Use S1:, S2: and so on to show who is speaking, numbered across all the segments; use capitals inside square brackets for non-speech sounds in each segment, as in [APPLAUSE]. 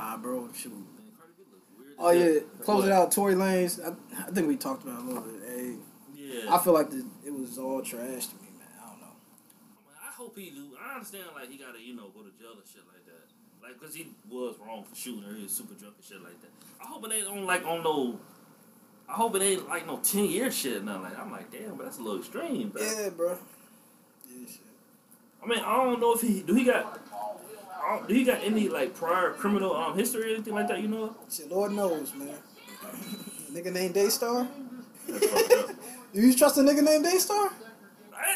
S1: Nah, bro. Shoot.
S2: Man, Cardi B look weird. as
S1: Oh yeah,
S2: hell.
S1: close it out. Tory Lanez. I, I think we talked about it a little bit. Hey,
S2: Yeah.
S1: I feel like the, it was all trash to me, man. I don't know.
S2: I hope he do. I understand like he gotta you know go to jail and shit like that. Like, cause he was wrong for shooting her. He was super drunk and shit like that. I hope it ain't on like on no. I hope it ain't like no ten year shit. Now, like I'm like, damn, but that's a little extreme. Bro.
S1: Yeah, bro. Yeah, shit.
S2: I mean, I don't know if he do he got. Do he got any like prior criminal um history or anything like that? You know?
S1: Shit, Lord knows, man. [LAUGHS] nigga named Daystar. Do [LAUGHS] you trust a nigga named Daystar?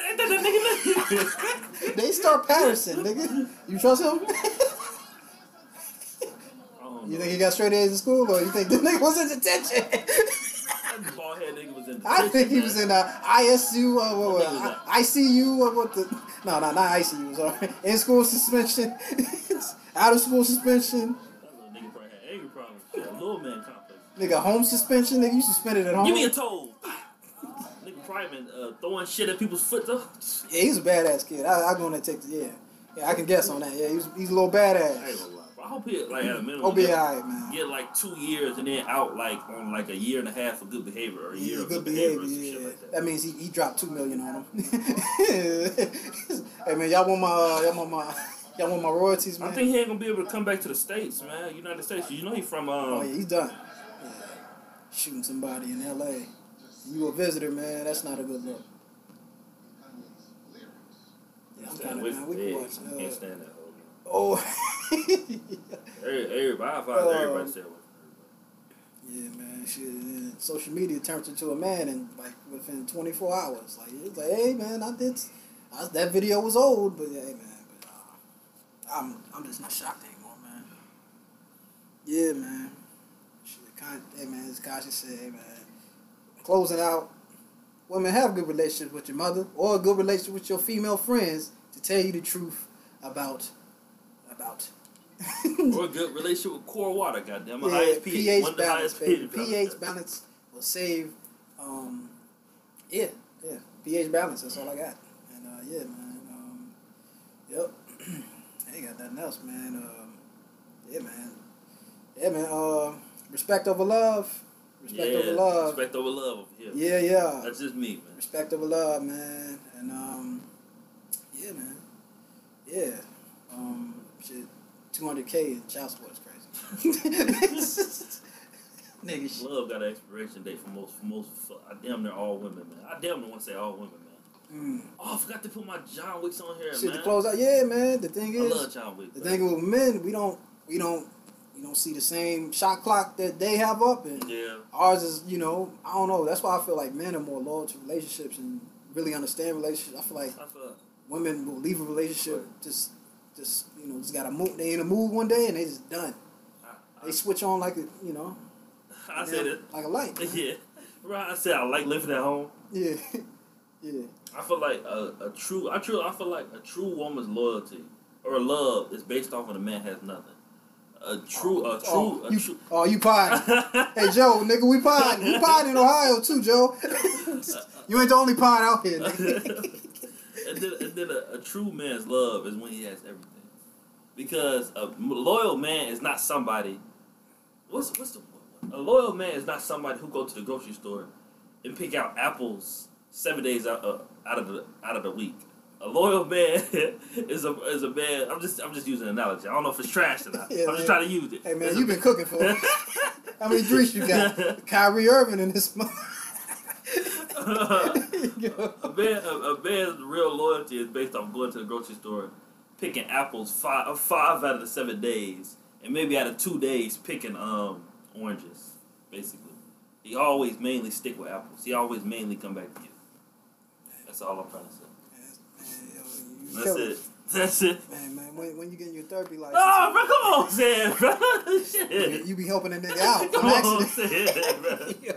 S2: Ain't that that nigga? [LAUGHS]
S1: Daystar Peterson, nigga. You trust him? You think he got straight A's in school, or you think the nigga was in detention?
S2: That bald head nigga was in.
S1: I think he was in uh, ISU, uh, what,
S2: What
S1: what, ICU, or what the? No, no, not ICU. Sorry, in school suspension, [LAUGHS] out of school suspension,
S2: That little nigga probably had anger problems. Shit, little man complex.
S1: nigga home suspension. Nigga, you suspended at home.
S2: Give me a toe. nigga probably been uh, throwing shit at people's foot though.
S1: yeah, he's a badass kid. I, I go and take the yeah, yeah. I can guess on that. Yeah, he's he's a little badass.
S2: Gonna lie. But I hope he like at a minimum.
S1: He
S2: get-
S1: alright, man.
S2: Get like two years and then out like on like a year and a half of good behavior or a year
S1: Yeah,
S2: of
S1: good
S2: good
S1: behavior.
S2: behavior
S1: Yeah,
S2: like that.
S1: that means he, he dropped two million on him. [LAUGHS] hey man, y'all want my uh, y'all want my [LAUGHS] y'all want my royalties, man?
S2: I think he ain't gonna be able to come back to the states, man. United States. You know he from um.
S1: oh yeah, he's done. Yeah. Shooting somebody in L.A. You a visitor, man. That's not a good look. Yeah, I'm kind of. We can watch.
S2: I can't
S1: Uh,
S2: stand that.
S1: Oh. [LAUGHS]
S2: Every- Everybody, I find
S1: Um,
S2: everybody said with.
S1: Yeah, man. Shit. Social media turned into a man in like within 24 hours. Like it's like, hey, man, I did. I, that video was old, but yeah, hey, man. But uh, I'm I'm just not shocked anymore, man. Yeah, man. Shit, kind. Hey, man. As Kashi said, hey, man. Closing out. Women have good relationships with your mother or a good relationship with your female friends to tell you the truth about.
S2: Or a good relationship with core water, goddamn.
S1: Yeah,
S2: highest pH,
S1: pH
S2: one of the
S1: balance,
S2: highest pH.
S1: pH balance will save. Um, yeah, yeah. pH balance. That's all I got. And uh, yeah, man. Um, yep. I [CLEARS THROAT] ain't got nothing else, man. Um, yeah, man. Yeah, man. Uh, respect over love. Respect
S2: yeah,
S1: over love.
S2: Respect over love here.
S1: Yeah, yeah.
S2: That's just me, man.
S1: Respect over love, man. And um, yeah, man. Yeah. Um, shit. 200k in child support is crazy. [LAUGHS] Nigga, shit.
S2: Love got an expiration date for most, for most, for, I damn near all women, man. I damn near want to say all women, man.
S1: Mm.
S2: Oh, I forgot to put my John Wicks on here,
S1: Shit
S2: man.
S1: to close out. Yeah, man. The thing is, I
S2: love John Wick.
S1: the
S2: bro.
S1: thing with men, we don't, we don't, we don't see the same shot clock that they have up, and
S2: Yeah.
S1: ours is, you know, I don't know. That's why I feel like men are more loyal to relationships and really understand relationships. I feel like
S2: I feel,
S1: women will leave a relationship just, just you know, just got to move. They in a mood one day and they just done.
S2: I,
S1: They switch on like a, you know,
S2: I, I said it.
S1: like a light. man. [LAUGHS]
S2: Yeah. Right. I said I like living at home.
S1: Yeah, [LAUGHS] yeah.
S2: I feel like a, a true, I true, I feel like a true woman's loyalty or love is based off when a man has nothing. A true, oh, a oh, true,
S1: Oh,
S2: a
S1: you,
S2: true.
S1: oh, you pod. [LAUGHS] hey, Joe, nigga, we pod. We pod in Ohio too, Joe. you ain't the only pod out here.
S2: And then, a, a true man's love is when he has everything. Because a loyal man is not somebody. What's what's the a loyal man is not somebody who go to the grocery store and pick out apples seven days out uh, out of the out of the week. A loyal [LAUGHS] man is a is a man. I'm just I'm just using an analogy. I don't know if it's trash or not. [LAUGHS]
S1: Yeah,
S2: I'm just trying to use it.
S1: Hey man,
S2: It's
S1: you
S2: a-
S1: been cooking for [LAUGHS] how many drinks you got? Kyrie Irving in this month. [LAUGHS] [LAUGHS]
S2: a man, a, a man's real loyalty is based on going to the grocery store, picking apples five uh, five out of the seven days, and maybe out of two days picking um oranges. Basically, he always mainly stick with apples. He always mainly come back to you. That's all I'm trying to say. That's it. That's it.
S1: Man, man, when, when you get your therapy license,
S2: Oh, bro, come on, Sam, bro. Shit.
S1: you be helping a nigga out [LAUGHS]
S2: Come
S1: on
S2: on. Sam, bro.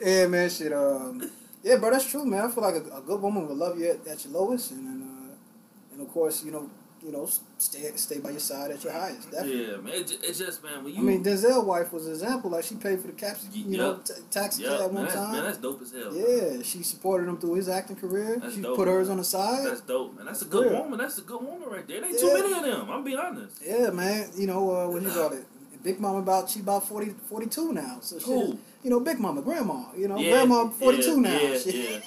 S1: yeah, man, shit. Um, yeah, bro, that's true, man. I feel like a, a good woman will love you at, at your lowest, and then, uh, and of course, you know, you know, stay stay by your side at your highest. Definitely.
S2: Yeah, man. It, it's just, man, when you.
S1: I mean, Denzel's wife was an example. Like she paid for the caps, you
S2: Y-
S1: know, t- taxes
S2: yeah,
S1: at one
S2: that's,
S1: time.
S2: man, that's dope as hell. bro.
S1: yeah, she supported him through his acting career.
S2: That's
S1: she
S2: dope,
S1: put hers
S2: man.
S1: on the side.
S2: That's dope, man. That's a good woman. That's a good woman right there. There ain't
S1: Yeah.
S2: too many of them. I'm be honest.
S1: Yeah, man. You know uh, what you got it? Big Mom about she about 40, 42 now. So she,
S2: Cool.
S1: You know, Big Mama, Grandma. You know,
S2: Yeah,
S1: Grandma forty two
S2: yeah,
S1: now. [LAUGHS]
S2: yeah,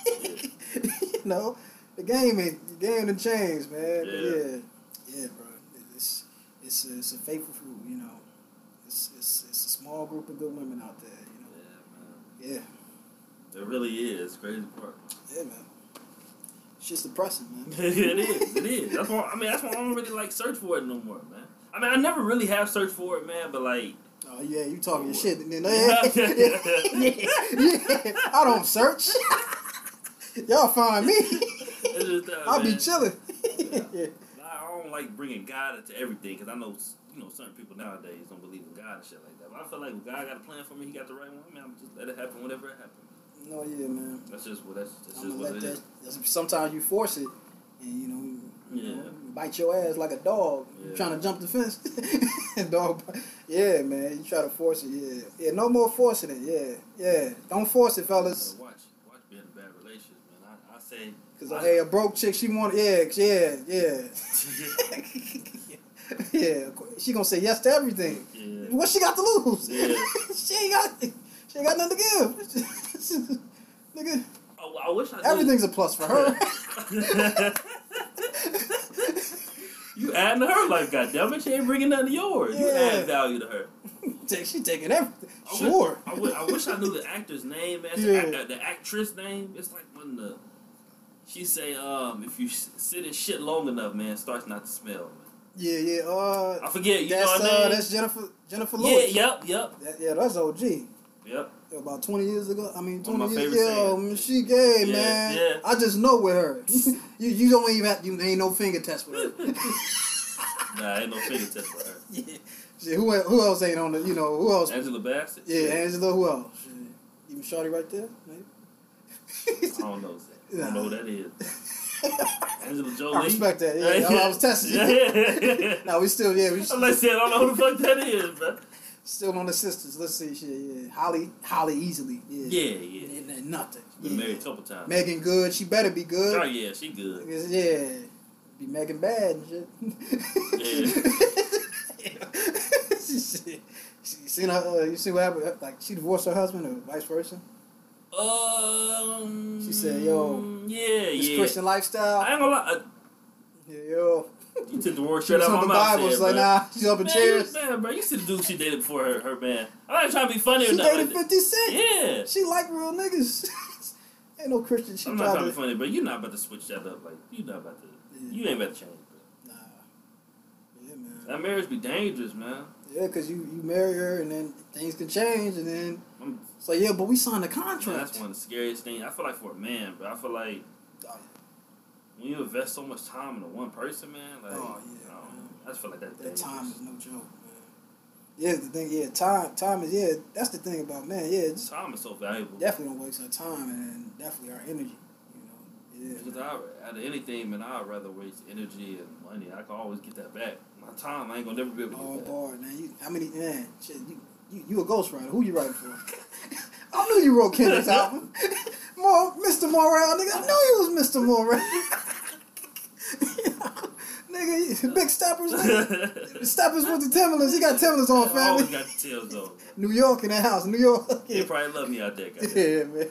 S1: you know, the game ain't the game done changed, man.
S2: Yeah.
S1: yeah, yeah, bro. It's it's a, it's a faithful food. You know, it's it's it's a small group of good women out there. You know,
S2: Yeah, man.
S1: yeah,
S2: It really is. Crazy part.
S1: yeah, man. It's just depressing, man. [LAUGHS]
S2: it is. It is. That's why. I mean, that's why I don't really like search for it no more, man. I mean, I never really have searched for it, man. But like,
S1: Oh yeah, you talking your shit. Then, [LAUGHS] [LAUGHS]
S2: Yeah.
S1: yeah, I don't search. [LAUGHS] Y'all find me.
S2: that,
S1: I'll be chilling.
S2: Yeah.
S1: yeah.
S2: I don't like bringing God into everything because I know you know certain people nowadays don't believe in God and shit like that. But I feel like God got a plan for me, He got the right one. I mean, I'm just let it happen whenever it happens.
S1: No, oh, yeah, man.
S2: That's just what that's, that's just what it
S1: that.
S2: is.
S1: that's- Sometimes you force it, and you know, you
S2: Yeah.
S1: know, bite your ass like a dog.
S2: Yeah.
S1: trying to jump the fence, [LAUGHS] dog. Yeah, man. You try to force it. Yeah, yeah. No more forcing it. Yeah, yeah. Don't force it, fellas.
S2: Watch, watch being in a bad relationship, man. I, I say,
S1: Cause
S2: I-
S1: hey, a broke chick, she want. Yeah, yeah, yeah. [LAUGHS] yeah. She gonna say yes to everything.
S2: yeah,
S1: What she got to lose?
S2: Yeah. [LAUGHS]
S1: she ain't got. She ain't got nothing to give. Nigga,
S2: oh, I wish I
S1: everything's a plus for her.
S2: You adding to her life, goddammit. She ain't bringing nothing to yours. You add value to her. [LAUGHS]
S1: She taking everything.
S2: I wish-
S1: Sure.
S2: I wish, I wish I knew the actor's name, man.
S1: Yeah.
S2: The, act- the actress name. It's like when the she say, um, if you sit in shit long enough, man, starts not to smell. Man.
S1: Yeah, yeah. Uh,
S2: I forget. You
S1: that's
S2: know
S1: uh, that's Jennifer Jennifer Lewis. yeah.
S2: Yep. Yep.
S1: That- yeah, that's OG.
S2: Yep.
S1: About twenty years ago. I mean, twenty years. ago, she gay,
S2: Yeah,
S1: man.
S2: yeah.
S1: I just know with her. [LAUGHS] you you don't even have you ain't no finger test with her. [LAUGHS]
S2: Nah, ain't no finger test for her. [LAUGHS]
S1: yeah. Shit, who who else ain't on the you know who else?
S2: Angela Bassett.
S1: Yeah, Angela. Who else? Shit. Even Shorty right there. Maybe.
S2: I don't know. I don't know who that is. Angela Jolie.
S1: I respect that. Yeah, I was testing you.
S2: Yeah.
S1: No, we still yeah we
S2: I'm like, saying, I don't know who the fuck that is, man.
S1: Still on the sisters. Let's see, shit. Yeah, Holly Holly easily. Yeah.
S2: Yeah, yeah.
S1: And nothing.
S2: Been
S1: Yeah.
S2: married a couple times.
S1: Meagan Good. She better be good.
S2: Oh yeah, she good.
S1: Yeah, be Megan bad and shit. she, [LAUGHS] she, she seen her. Uh, you see what happened? Like she divorced her husband, or vice versa.
S2: Um.
S1: She said, yo,
S2: Yeah,
S1: This
S2: yeah.
S1: Christian lifestyle.
S2: I ain't gonna lie.
S1: yeah, yo.
S2: You took the word
S1: She
S2: straight out
S1: on
S2: my
S1: the
S2: mouth.
S1: Bible.
S2: said,
S1: It's like
S2: bro.
S1: nah. She's up in
S2: Man,
S1: chairs.
S2: man, bro, you see the dude she dated before her, her man. I'm not trying to be funny or
S1: She
S2: nothing.
S1: dated. Fifty Cent.
S2: Yeah.
S1: She like real niggas. [LAUGHS] Ain't no Christian. She
S2: I'm not trying to be funny, but you're not about to switch that up. Like, you're not about to.
S1: Yeah.
S2: You ain't about to change, bro.
S1: Nah. Yeah, man.
S2: That marriage be dangerous, man.
S1: Yeah, cause you you marry her and then things can change and then
S2: I'm,
S1: so yeah, but we signed a
S2: man,
S1: contract.
S2: that's one of the scariest things. I feel like for a man, but I feel like when you invest so much time into one person, man, like,
S1: Oh, yeah,
S2: I, don't
S1: man.
S2: I just feel like that's
S1: That
S2: dangerous.
S1: time is no joke, man. Yeah, the thing, yeah, time, time is, yeah, that's the thing about man, yeah, just
S2: Time is so valuable.
S1: definitely don't waste our time and definitely our energy, you know,
S2: Because
S1: yeah.
S2: I, out of anything, man, I'd rather waste energy and money. I can always get that back. My time, I ain't gonna never be able to
S1: All
S2: get
S1: oh, man. You, how many, man, shit, you, you, you a ghostwriter. Who you writing for? [LAUGHS] I knew you wrote Kendrick's [LAUGHS] album. [LAUGHS] More, Mr. Morale, nigga. I knew you was Mr. Morale. Nigga, [LAUGHS] big steppers, nigga. Steppers with the Timberlands. He got Timberlands on,
S2: I always
S1: family.
S2: got the tails though. [LAUGHS]
S1: New York in that house. New York. [LAUGHS]
S2: They probably love me out there, guys.
S1: Yeah, man.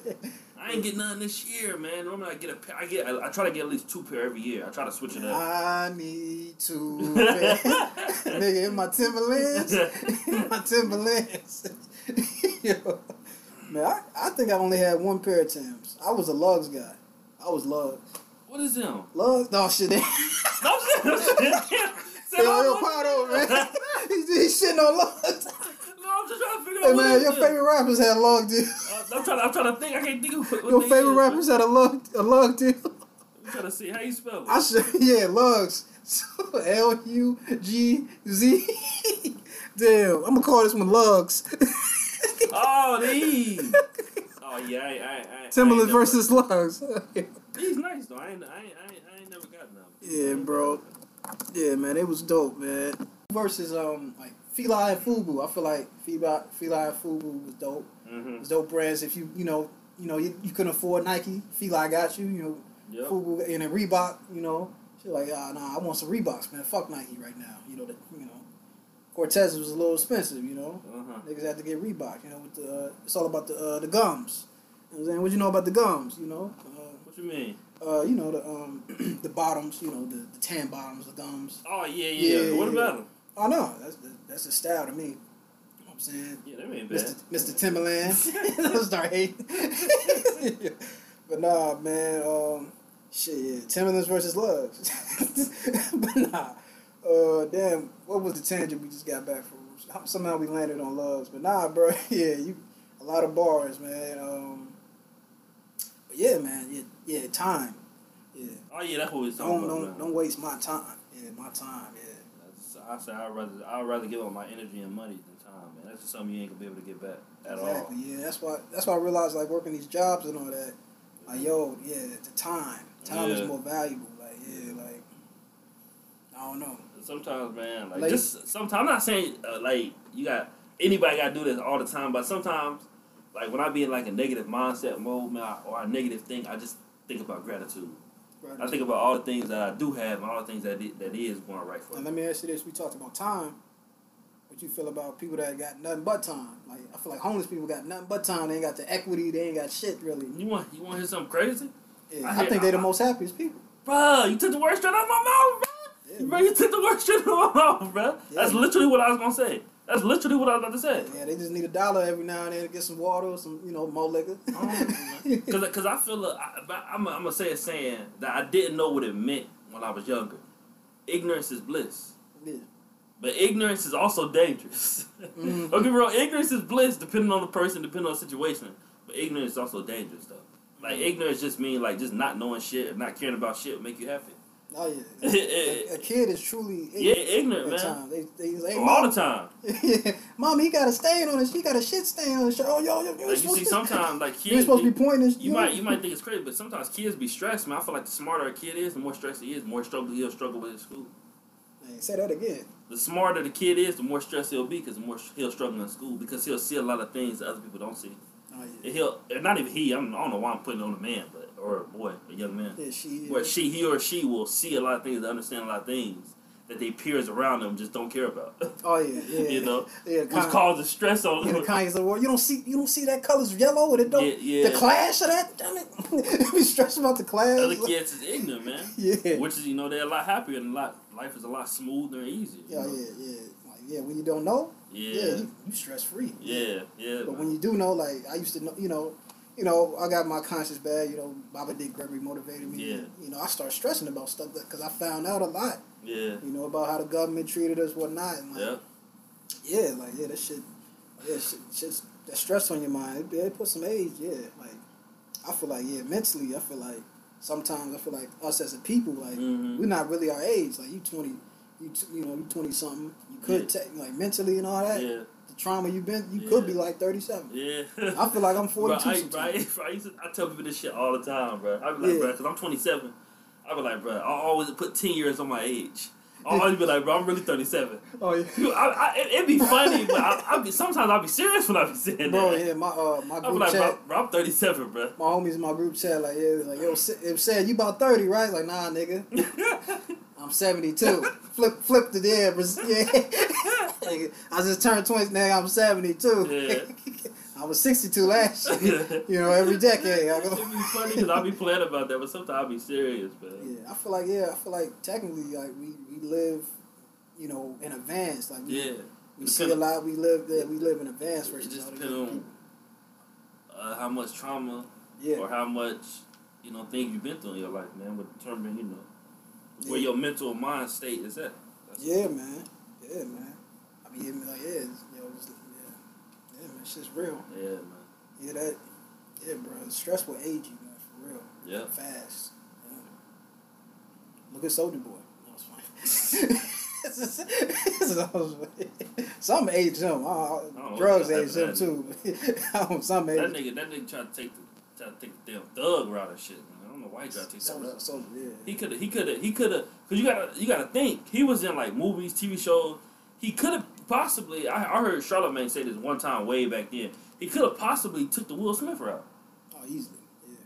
S2: I ain't get nothing this year, man. Normally I get a pair. I get. I, I try to get at least two pair every year. I try to switch it up.
S1: I need to. nigga, in my Timberlands. in my Timberlands. Yo. Man, I, I think I only had one pair of Timbs. I was a Lugz guy. I was Lugz.
S2: What is them?
S1: Lugz? No, shit. Yo,
S2: I'm saying-
S1: yo, Pato, man. [LAUGHS] He's, he's shitting on Lugz.
S2: No, I'm just trying to figure out
S1: Hey, man, your favorite rappers had Lug deal.
S2: Uh, I'm trying. I'm trying to think. I can't think of what,
S1: Your favorite
S2: is,
S1: rappers had a Lug, a Lug deal.
S2: I'm trying to see how you spell it.
S1: I should, yeah, Lugz. [LAUGHS] L U G Z. Damn, I'm gonna call this one Lugz.
S2: oh, [LAUGHS] these. Oh yeah, I, I, I, I
S1: Timberland
S2: never-
S1: versus Lugz.
S2: He's nice though. I ain't, I ain't, I ain't, I ain't never got them.
S1: yeah, bro. Yeah, man, it was dope, man. Versus um like Fila and Fubu. I feel like Fila, Fila and Fubu was dope.
S2: Mm-hmm.
S1: It was dope brands. If you you know you know you, you couldn't afford Nike, Fila got you. You know
S2: Yep.
S1: Fubu and then Reebok. You know, she's like, ah, nah, I want some Reeboks, man. Fuck Nike right now. You know that. You know, Cortez was a little expensive, you know.
S2: Uh-huh.
S1: Niggas had to get Reebok, you know. With the, uh, it's all about the uh, the gums. You know what I'm saying? What you know about the gums? You know,
S2: you mean?
S1: uh, you know the um [CLEARS THROAT] the bottoms, you know the, the tan bottoms, the gums.
S2: Oh yeah, yeah.
S1: Yeah,
S2: what
S1: yeah.
S2: about him?
S1: Oh no, that's that's a style to me. You know what I'm saying?
S2: Yeah, that ain't bad.
S1: Mr. Mr. Timberland. [LAUGHS] [LAUGHS] Don't start hating. [LAUGHS] but nah, man. Um, shit, yeah. Timberlands versus Loves. but nah. Uh, damn. What was the tangent we just got back from? Somehow we landed on Loves. But nah, bro. Yeah, you. A lot of bars, man. Um, but yeah, man. Yeah, yeah. Time. Yeah.
S2: Oh yeah, that's what we talking
S1: Don't
S2: about.
S1: don't don't waste my time. Yeah, my time. Yeah.
S2: That's- I say I'd rather I'd rather give up my energy and money than time, man. That's just something you ain't gonna be able to get back at
S1: exactly.
S2: all.
S1: Yeah, that's why. That's why I realized like working these jobs and all that. Like yo, yeah, the time. Time
S2: Yeah.
S1: is more valuable. Like yeah, like I don't know.
S2: Sometimes, man, like,
S1: Like-
S2: just sometimes. I'm not saying uh, like you got anybody got to do this all the time, but sometimes, like when I be in like a negative mindset mode, man, or a negative thing, I just think about gratitude.
S1: Right.
S2: I think about all the things that I do have and all the things that that is going right for
S1: And
S2: me.
S1: let me ask you this: We talked about time. What you feel about people that got nothing but time? Like I feel like homeless people got nothing but time. They ain't got the equity. They ain't got shit really.
S2: You want you want to hear something crazy,
S1: Yeah,
S2: I
S1: I,
S2: hear-
S1: think they the most happiest people.
S2: bro? You took the words straight out of my mouth, bro.
S1: Yeah,
S2: Bro, you took the words straight out of my mouth, bro. That's
S1: Yeah.
S2: literally what I was gonna say. That's literally what I was about to say.
S1: Yeah, they just need a dollar every now and then to get some water or some, you know, more liquor.
S2: Because [LAUGHS] cause I feel like, I, but I'm, I'm going to say a saying that I didn't know what it meant when I was younger. Ignorance is bliss.
S1: yeah.
S2: But ignorance is also dangerous.
S1: Mhm. [LAUGHS]
S2: Don't get me wrong, ignorance is bliss depending on the person, depending on the situation. But ignorance is also dangerous, though. Like, ignorance just means, like, just not knowing shit and not caring about shit will make you happy.
S1: Oh yeah. [LAUGHS] a, a kid is truly
S2: Yeah,
S1: ignorant
S2: ignorant, man.
S1: They, they like, hey,
S2: All the time. [LAUGHS]
S1: yeah, mom, he got a stain on his. He got a shit stain on his shirt. Oh, yo, yo, you
S2: Like, you see, [LAUGHS] sometimes, like,
S1: you
S2: kids.
S1: supposed to
S2: be-
S1: pointing.
S2: You might you might think it's crazy, but sometimes kids be stressed, man. I feel like the smarter a kid is, the more stressed he is, the more struggle he'll struggle with in school.
S1: Hey, say that again.
S2: The smarter the kid is, the more stressed he'll be because the more he'll struggle in school because he'll see a lot of things that other people don't see.
S1: Oh yeah.
S2: And he'll, not even he. I don't, I don't know why I'm putting it on a man, but or a boy, a young man.
S1: Yeah, she.
S2: Where she, he or she will see a lot of things, understand a lot of things that they peers around them just don't care about. [LAUGHS]
S1: Oh yeah, yeah.
S2: you know,
S1: Yeah,
S2: which causes stress on
S1: yeah, the. Kanye's like, well, you don't see, you don't see that color's yellow with it don't.
S2: Yeah, yeah.
S1: The clash of that, damn it. [LAUGHS] be stressed about the clash.
S2: Other kids is ignorant, man. [LAUGHS]
S1: Yeah.
S2: Which is, you know, they're a lot happier and a lot life is a lot smoother and easier.
S1: Yeah, oh,
S2: know?
S1: yeah, yeah. Like, yeah, when you don't know, yeah,
S2: Yeah.
S1: you, you stress free.
S2: Yeah, yeah.
S1: But
S2: man.
S1: when you do know, like I used to know, you know, you know, I got my conscious bad. You know, Baba Dick Gregory motivated me.
S2: Yeah.
S1: You know, I start stressing about stuff because I found out a lot.
S2: yeah,
S1: You know about how the government treated us, whatnot. And like,
S2: yeah.
S1: yeah, like yeah, that shit, yeah, shit, shit's that stress on your mind. It, it put some age. Yeah, like I feel like yeah, mentally, I feel like sometimes I feel like us as a people, like
S2: Mhm.
S1: we're not really our age. Like you twenty, you t- you know you twenty something. You could
S2: Yeah.
S1: take like mentally and all that.
S2: Yeah,
S1: trauma you've been, you could be like thirty seven.
S2: yeah.
S1: I feel like I'm
S2: Bro,
S1: 42
S2: I,
S1: sometimes.
S2: bro, I, bro, I, to, I tell people this shit all the time, bro. I be like,
S1: Yeah.
S2: bro, because I'm 27. I be like, bro, I always put 10 years on my age. [LAUGHS] I always be like, bro, I'm really 37.
S1: Oh yeah.
S2: I, I, it, it'd be funny, but I, I be, sometimes I'll be serious when I be saying
S1: Bro,
S2: that.
S1: yeah, my uh my
S2: I be
S1: group
S2: like,
S1: chat,
S2: bro, bro, I'm 37, bro.
S1: my homies in my group chat like yeah, like yo, it said you about thirty, right? Like nah, nigga, [LAUGHS] I'm seventy two. flip, flip the yeah, yeah. [LAUGHS] [LAUGHS] I just turned twenty, Now I'm seventy two.
S2: Yeah. [LAUGHS]
S1: I was sixty two last year. You know, every decade. I
S2: be funny because I'll be playing about that, but sometimes I'll be serious, man.
S1: Yeah, I feel like yeah, I feel like technically like we, we live, you know, in advance. Like we,
S2: Yeah.
S1: we see a lot. We live that We live in advance
S2: It just depends on uh, how much trauma
S1: Yeah,
S2: or how much you know things you've been through in your life, man, would determine you know where
S1: Yeah.
S2: your mental mind state is at. That's-
S1: Yeah, man. Yeah, man. I mean, yeah, like, yeah, it's, you know, just, yeah, yeah, man, shit's real.
S2: Yeah, man.
S1: Yeah, that, yeah, bro. Stress will age you, man, for real.
S2: Yeah.
S1: Fast. Yeah. Look at Soulja Boy. [LAUGHS] Some age him. Uh,
S2: don't
S1: drugs age him too. [LAUGHS] Some age.
S2: That nigga, that nigga try to take the try to take the damn thug route and shit. Man. Don't know why he take that
S1: Soulja, yeah.
S2: He could have, he could have, he could have. Cause you gotta, you gotta think. He was in like movies, TV shows. He could have possibly. I, I heard Charlamagne say this one time way back then. He could have possibly took the Will Smith route.
S1: Oh, easily. Yeah.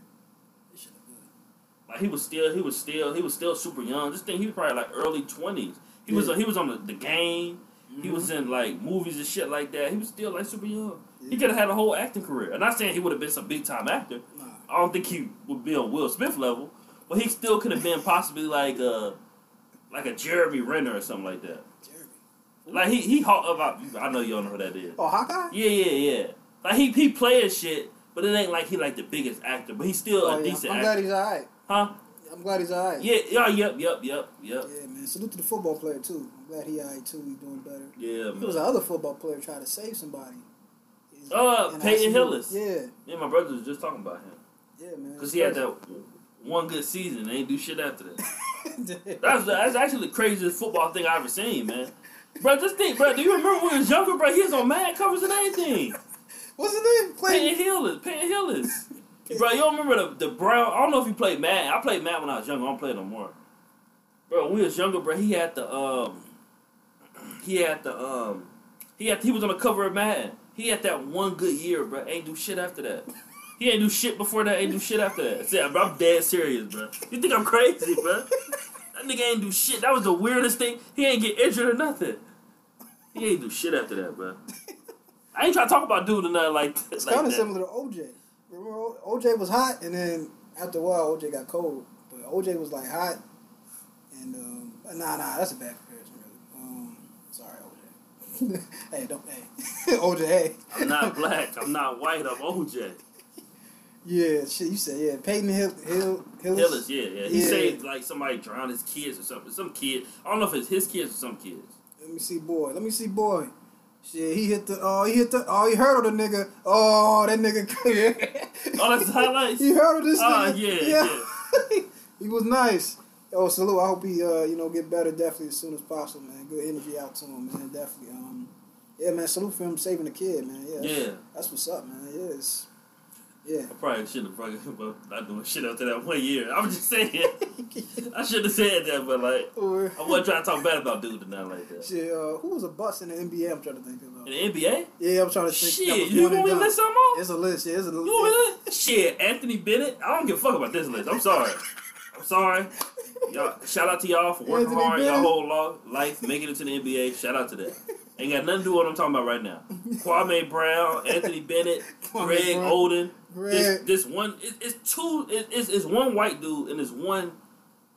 S1: This shit look good.
S2: Like he was still, he was still, he was still super young. This thing, he was probably like early twenties. He was, he was on the, the game. He was mm-hmm. in like movies and shit like that. He was still like super young. He could have had a whole acting career. I'm not saying he would have been some big time actor. I don't think he would be on Will Smith level, but he still could have been possibly like a like a Jeremy Renner or something like that.
S1: Jeremy.
S2: Like he he about. I know you don't know who that is.
S1: Oh, Hawkeye.
S2: Yeah, yeah, yeah. Like he he playing shit, but it ain't like he like the biggest actor, but he's still
S1: Oh,
S2: a
S1: yeah.
S2: decent
S1: I'm glad he's alright.
S2: Huh?
S1: I'm glad he's alright.
S2: Yeah, yeah, yep, yep, yep, yep.
S1: Yeah, man. Salute to the football player too. I'm glad he alright too. He's doing better.
S2: Yeah,
S1: There was another football player trying to save somebody.
S2: Uh, Peyton Hillis.
S1: Yeah,
S2: Yeah, my brother was just talking about him
S1: yeah, man.
S2: because he had that one good season and ain't do shit after that. [LAUGHS]
S1: that.
S2: That's that's actually the craziest football thing I've ever seen, man. Bro, just think, bro. Do you remember when he was younger, bro? He was on Mad covers and everything.
S1: What's his name?
S2: Peyton
S1: Clayton.
S2: Hillis, Peyton Hillis. [LAUGHS] Bro, you don't remember the, the Brown? I don't know if he played Mad. I played Mad when I was younger. I don't play it no more. Bro, when we was younger, bro, he had the um, he had the um, he had he was on the cover of Mad. He had that one good year, bro. Ain't do shit after that. He ain't do shit before that. Ain't do shit after that. See, bro, I'm dead serious, bro. You think I'm crazy, bro? That nigga ain't do shit. That was the weirdest thing. He ain't get injured or nothing. He ain't do shit after that, bro. I ain't trying to talk about dude or nothing like that.
S1: It's
S2: like
S1: kind of similar to OJ. Remember, OJ was hot, and then after a while, OJ got cold. But OJ was like hot, and um, nah, nah, that's a bad comparison, really. Um, sorry, OJ. [LAUGHS] hey, don't hey, [LAUGHS] OJ. Hey,
S2: I'm not [LAUGHS] black. I'm not white. I'm OJ.
S1: Yeah, shit. You said yeah. Peyton Hill, Hill, Hillis.
S2: Hillis, yeah, yeah. He
S1: Yeah.
S2: saved like somebody drowned his kids or something. Some kid. I don't know if it's his kids or some kids.
S1: Let me see, boy. Let me see, boy. Shit, he hit the. Oh, he hit the. Oh, he on the nigga. Oh, that nigga. [LAUGHS]
S2: Oh, that's the highlights. [LAUGHS]
S1: he on this
S2: Ah,
S1: nigga.
S2: yeah, yeah. [LAUGHS]
S1: he was nice. Oh, salute. I hope he, uh, you know, get better definitely as soon as possible, man. Good energy out to him, man. Definitely. Um, yeah, man. Salute for him saving the kid, man. Yeah. That's,
S2: Yeah.
S1: That's what's up, man. Yeah. It's, yeah.
S2: I probably shouldn't have probably [LAUGHS] well, not doing shit after that one year. I'm just saying. [LAUGHS] I should have said that, but like
S1: Or-
S2: I wasn't trying to talk bad about dude or nothing like that.
S1: Shit, uh, who was a bust in the NBA? I'm trying to think of. Uh,
S2: In the NBA?
S1: yeah, I'm trying to think.
S2: Shit, you want me to list something off?
S1: It's a list. Yeah, it's a
S2: You want me to list? Shit, Anthony Bennett. I don't give a fuck about this list. I'm sorry. I'm sorry. Y'all, shout out to y'all for working
S1: Anthony
S2: hard y'all whole life, making it to the NBA. Shout out to that. Ain't got nothing to do with what I'm talking about right now. [LAUGHS] Kwame Brown, Anthony Bennett,
S1: Kwame
S2: Greg
S1: Brown.
S2: Oden. This, this one, it, it's two, it, it's, it's one white dude and it's one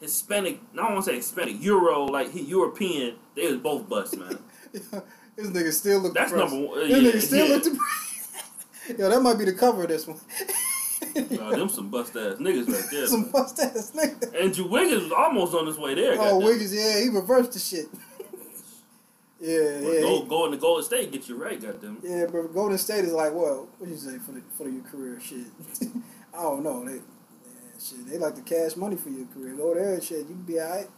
S2: Hispanic, I don't want to say Hispanic, Euro, like he European. They was both bust, man. [LAUGHS]
S1: this nigga still look
S2: That's
S1: depressed.
S2: number one.
S1: This
S2: Yeah,
S1: nigga still
S2: yeah.
S1: look depressed. [LAUGHS] Yo, that might be the cover of this one. [LAUGHS]
S2: Nah, them some bust ass niggas right there.
S1: Some bust ass nigga.
S2: Andrew Wiggins was almost on his way there.
S1: Oh. Wiggins, yeah, he reversed the shit. Yeah,
S2: But
S1: yeah.
S2: Go,
S1: he-
S2: go into Golden State, get you right, goddamn.
S1: Yeah, but Golden State is like, well, what you say for the for your career shit? [LAUGHS] I don't know. They, yeah, shit, they like to cash money for your career. Go there and shit, you can be alright.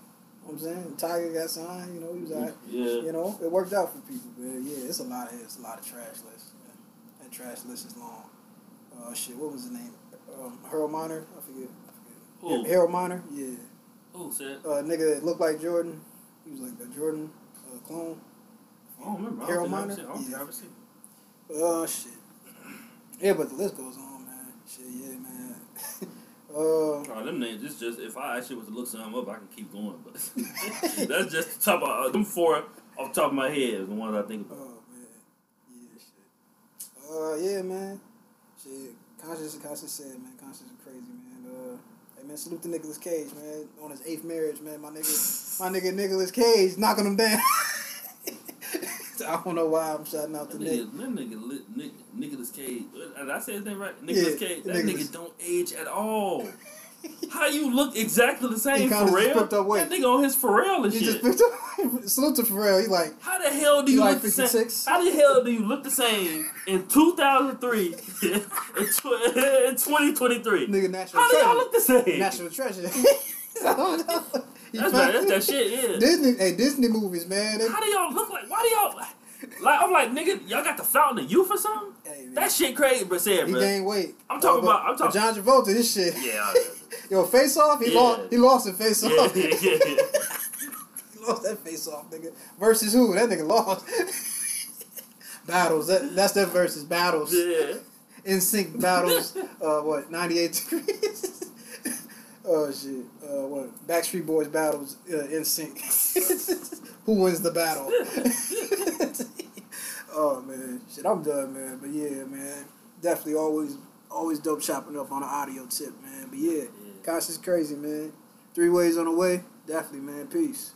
S1: You know what I'm saying Tiger got signed, you know, he was alright.
S2: Yeah.
S1: You know, it worked out for people, but yeah, it's a lot of it's a lot of trash lists. Yeah. That trash list is long. Uh, shit, what was his name? Um, Harold Miner, I forget. I forget.
S2: Who?
S1: Harold Miner, yeah,
S2: Who said?
S1: uh, nigga that looked like Jordan. He was like a Jordan uh, clone.
S2: I don't remember.
S1: Harold Miner?
S2: I've seen- I don't think I've seen.
S1: Oh shit. Yeah, but the list goes on, man. Shit, yeah, man. [LAUGHS] uh,
S2: Oh, them names. It's just if I actually was to look some up, I can keep going. But [LAUGHS] [LAUGHS] that's just the top of uh, them four off the top of my head is the ones I think about.
S1: oh man, yeah, shit. Uh, yeah, man. Shit, conscious, conscious said, man. Conscious is crazy, man. Uh, hey, man, salute to Nicolas Cage, man. On his eighth marriage, man. My nigga, my nigga Nicolas Cage knocking him down. I don't know why I'm shouting out to
S2: That
S1: Nick.
S2: nigga, that nigga, Li- Nick, Nicholas Cage. Did I say his name right? Nicholas
S1: Yeah,
S2: Cage. That
S1: Nicolas.
S2: nigga don't age at all. [LAUGHS] How you look exactly the same,
S1: kinda just up weight.
S2: That nigga on his Pharrell and
S1: He
S2: shit.
S1: just up. [LAUGHS] salute to Pharrell. He like,
S2: How the hell do
S1: You like
S2: look the same?
S1: 56?
S2: How the hell do you look the same in 2003 [LAUGHS] in, tw- in 2023?
S1: nigga, natural
S2: How do y'all
S1: treasure.
S2: look the same?
S1: National treasure. I don't know. He
S2: That's, that, that's that shit, yeah.
S1: Disney, hey, Disney movies, man. They,
S2: How do y'all look like? Why do y'all like? I'm like, nigga, y'all got the fountain of youth or something?
S1: hey,
S2: That shit crazy, but say it,
S1: he
S2: bro.
S1: gained weight.
S2: I'm talking
S1: but-
S2: about- I'm talking-
S1: John Travolta. This shit.
S2: Yeah, [LAUGHS]
S1: Yo, face off. He
S2: Yeah.
S1: lost. He lost in face
S2: yeah,
S1: off.
S2: yeah, yeah, yeah. [LAUGHS]
S1: he lost that face off, nigga. Versus who? That nigga lost. [LAUGHS] battles. That that's their Verzuz battles.
S2: yeah.
S1: NSYNC battles. uh, what? Ninety eight degrees. Oh shit. Uh, what? Backstreet Boys battles. Uh, NSYNC. [LAUGHS] who wins the battle? [LAUGHS] oh man, shit, I'm done, man. But yeah, man, definitely always, always dope chopping up on an audio tip, man. But yeah,
S2: Yeah.
S1: Kosh is crazy, man. Three ways on the way, definitely, man. Peace.